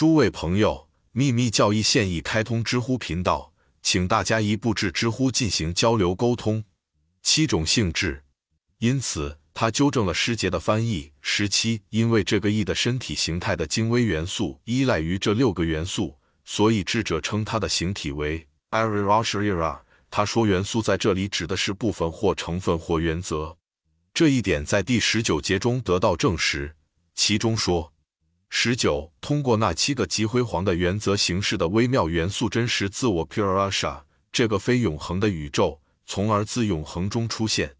诸位朋友，秘密教义现已开通知乎频道，请大家一步至知乎进行交流沟通。七种性质，因此他纠正了师节的翻译。十七，因为这个义的身体形态的精微元素依赖于这六个元素，所以智者称它的形体为 Arirashira。他说元素在这里指的是部分或成分或原则。这一点在第十九节中得到证实，其中说：十九，通过那七个极辉煌的原则形式的微妙元素真实自我 Purasha 这个非永恒的宇宙，从而自永恒中出现。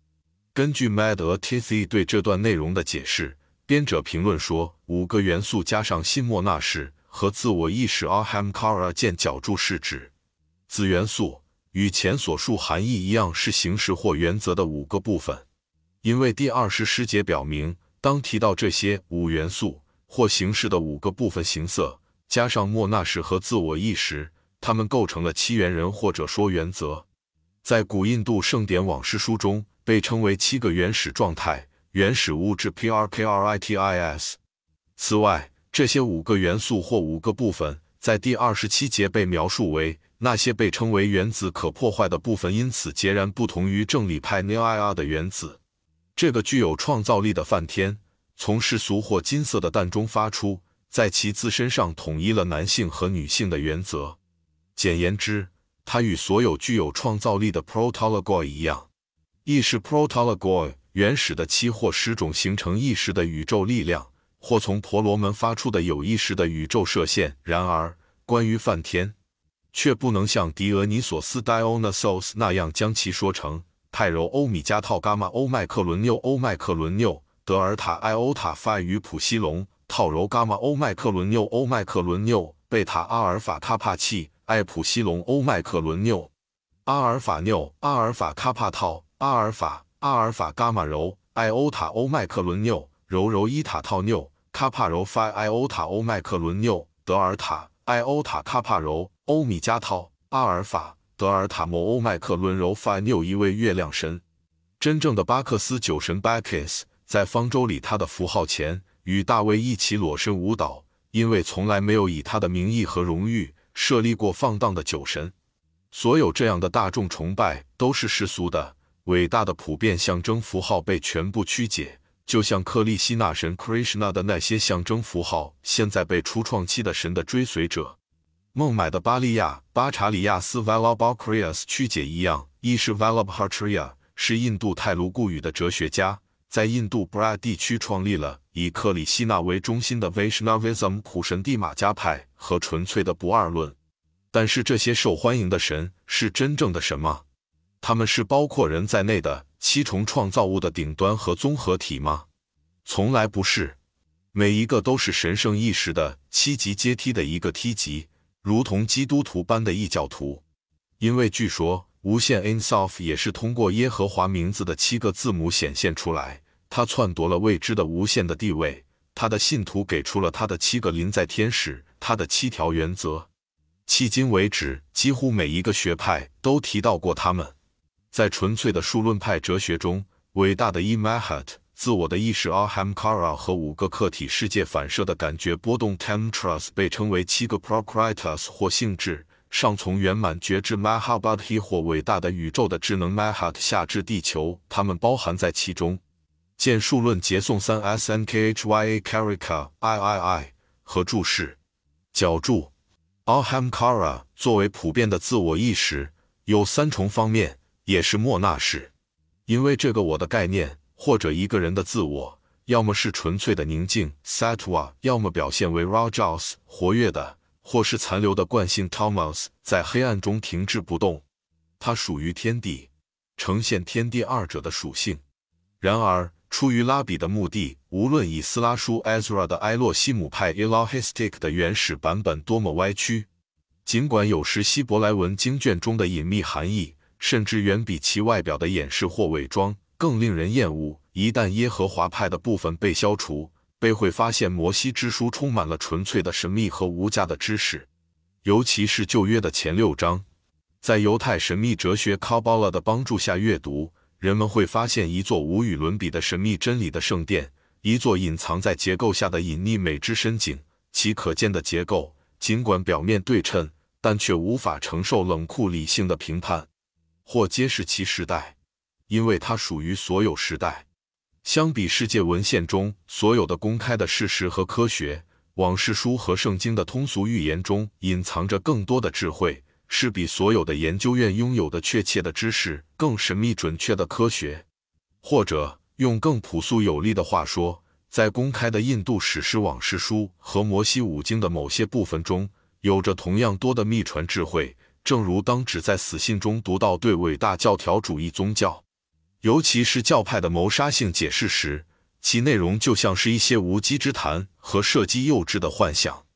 根据 Mad a t i t h 对这段内容的解释，编者评论说：五个元素加上信莫那式和自我意识 Ahamkara 见角柱是指子元素，与前所述含义一样，是形式或原则的五个部分。因为第二十诗节表明，当提到这些五元素或形式的五个部分形色，加上莫那什和自我意识，它们构成了七元人或者说原则。在古印度圣典往事书中，被称为七个原始状态、原始物质 （Prkritis）。此外，这些五个元素或五个部分，在第二十七节被描述为那些被称为原子可破坏的部分，因此截然不同于正理派 n i a 的原子。这个具有创造力的梵天从世俗或金色的蛋中发出，在其自身上统一了男性和女性的原则。简言之，它与所有具有创造力的 Protologoi 一样，意识 Protologoi 原始的七或十种形成意识的宇宙力量，或从婆罗门发出的有意识的宇宙射线。然而，关于梵天，却不能像狄俄尼索斯 Dionysos 那样将其说成。泰柔欧米加套伽马欧麦克伦纽欧麦克伦纽德尔塔艾欧塔法与普西龙套柔伽马欧麦克伦纽欧麦克伦纽贝塔阿尔法卡帕契艾普西龙欧麦克伦纽阿尔法纽阿尔法卡帕套阿尔法阿尔法伽马柔艾欧塔欧麦克伦纽柔柔伊塔套纽卡帕柔法艾欧塔欧麦克伦纽德尔塔艾欧塔卡帕柔欧米伽套阿尔法。德尔塔摩欧麦克伦柔法纽一位月亮神，真正的巴克斯酒神 Bacchus 在方舟里，他的符号前与大卫一起裸身舞蹈，因为从来没有以他的名义和荣誉设立过放荡的酒神。所有这样的大众崇拜都是世俗的，伟大的普遍象征符号被全部曲解，就像克利希纳神 Krishna 的那些象征符号，现在被初创期的神的追随者。孟买的巴利亚巴查里亚斯 Vallabharias 曲解一样，一是 Vallabhariya 是印度泰卢固语的哲学家，在印度 Bra 地区创立了以克里希那为中心的 Vaishnavism 普神地马加派和纯粹的不二论。但是这些受欢迎的神是真正的神吗？他们是包括人在内的七重创造物的顶端和综合体吗？从来不是，每一个都是神圣意识的七级阶梯的一个梯级。如同基督徒般的异教徒，因为据说无限 Insof 也是通过耶和华名字的七个字母显现出来。他篡夺了未知的无限的地位。他的信徒给出了他的七个临在天使，他的七条原则。迄今为止，几乎每一个学派都提到过他们。在纯粹的数论派哲学中，伟大的 Imahat。自我的意识 Ahamkara 和五个客体世界反射的感觉波动 Tantras 被称为七个 Prokritas 或性质，上从圆满觉知 mahabadhi 或伟大的宇宙的智能 Mahat 下至地球，它们包含在其中。见数论结颂三 Snkhya Karika III 和注释。脚注 Ahamkara 作为普遍的自我意识，有三重方面，也是莫那式，因为这个我的概念。或者一个人的自我，要么是纯粹的宁静 Satwa，要么表现为 rajas（ 活跃的），或是残留的惯性，Thomas 在黑暗中停滞不动。它属于天地，呈现天地二者的属性。然而，出于拉比的目的，无论以斯拉书 Ezra 的埃洛西姆派 Elohistic 的原始版本多么歪曲，尽管有时希伯来文经卷中的隐秘含义，甚至远比其外表的掩饰或伪装。更令人厌恶。一旦耶和华派的部分被消除，被会发现摩西之书充满了纯粹的神秘和无价的知识，尤其是旧约的前六章。在犹太神秘哲学 k a b a l a 的帮助下阅读，人们会发现一座无与伦比的神秘真理的圣殿，一座隐藏在结构下的隐匿美之深井。其可见的结构尽管表面对称，但却无法承受冷酷理性的评判，或揭示其时代，因为它属于所有时代。相比世界文献中所有的公开的事实和科学，往事书和圣经的通俗预言中隐藏着更多的智慧，是比所有的研究院拥有的确切的知识更神秘准确的科学。或者用更朴素有力的话说，在公开的印度史诗往事书和摩西五经的某些部分中，有着同样多的秘传智慧。正如当只在死信中读到对伟大教条主义宗教。尤其是教派的谋杀性解释时，其内容就像是一些无稽之谈和射击幼稚的幻想。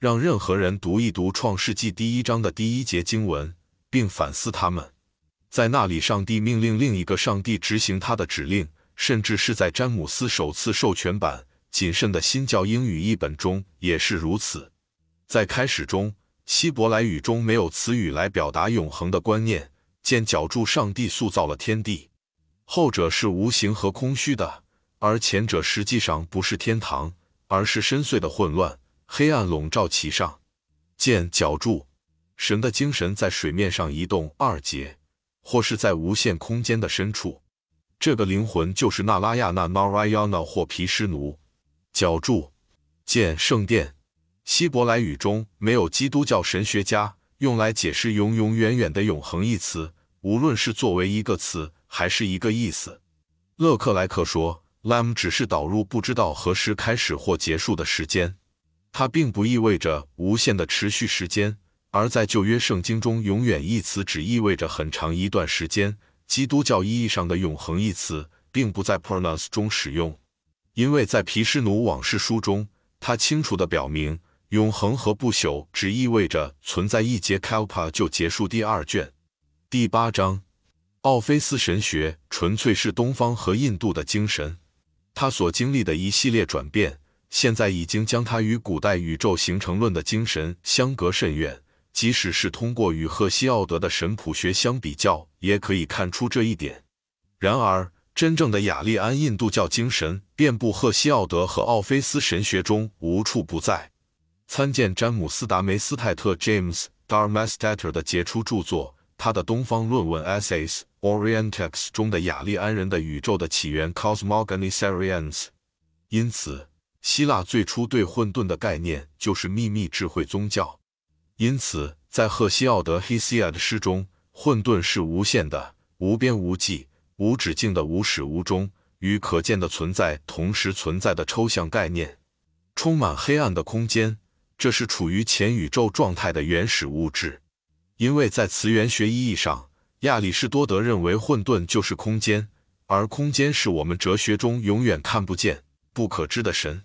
让任何人读一读《创世纪》第一章的第一节经文，并反思他们。在那里，上帝命令另一个上帝执行他的指令，甚至是在詹姆斯首次授权版谨慎的新教英语译本中也是如此。在开始中，希伯来语中没有词语来表达永恒的观念。见脚注，上帝塑造了天地。后者是无形和空虚的，而前者实际上不是天堂，而是深邃的混乱，黑暗笼罩其上。见脚注，神的精神在水面上移动。二节，或是在无限空间的深处，这个灵魂就是那拉亚那 Narayana 或毗湿奴。脚注，见圣殿。希伯来语中没有基督教神学家用来解释“永永远远的永恒”一词，无论是作为一个词。还是一个意思。勒克莱克说，lam 只是导入不知道何时开始或结束的时间，它并不意味着无限的持续时间。而在旧约圣经中，“永远”一词只意味着很长一段时间。基督教意义上的“永恒”一词并不在 Pernas 中使用，因为在皮什努往事书中，他清楚地表明，永恒和不朽只意味着存在一节 Kalpa 就结束第二卷，第八章。奥菲斯神学纯粹是东方和印度的精神，他所经历的一系列转变，现在已经将他与古代宇宙形成论的精神相隔甚远。即使是通过与赫西奥德的神谱学相比较，也可以看出这一点。然而，真正的雅利安印度教精神遍布赫西奥德和奥菲斯神学中，无处不在。参见詹姆斯·达梅斯泰特 （James Darmestater） 的杰出著作。他的东方论文 Essays Orientex 中的雅利安人的宇宙的起源 Cosmogony Sarians，因此希腊最初对混沌的概念就是秘密智慧宗教。因此，在赫西奥德 Hesiod 诗中，混沌是无限的、无边无际、无止境的无始无终，与可见的存在同时存在的抽象概念，充满黑暗的空间。这是处于前宇宙状态的原始物质。因为在词源学意义上，亚里士多德认为混沌就是空间，而空间是我们哲学中永远看不见、不可知的神。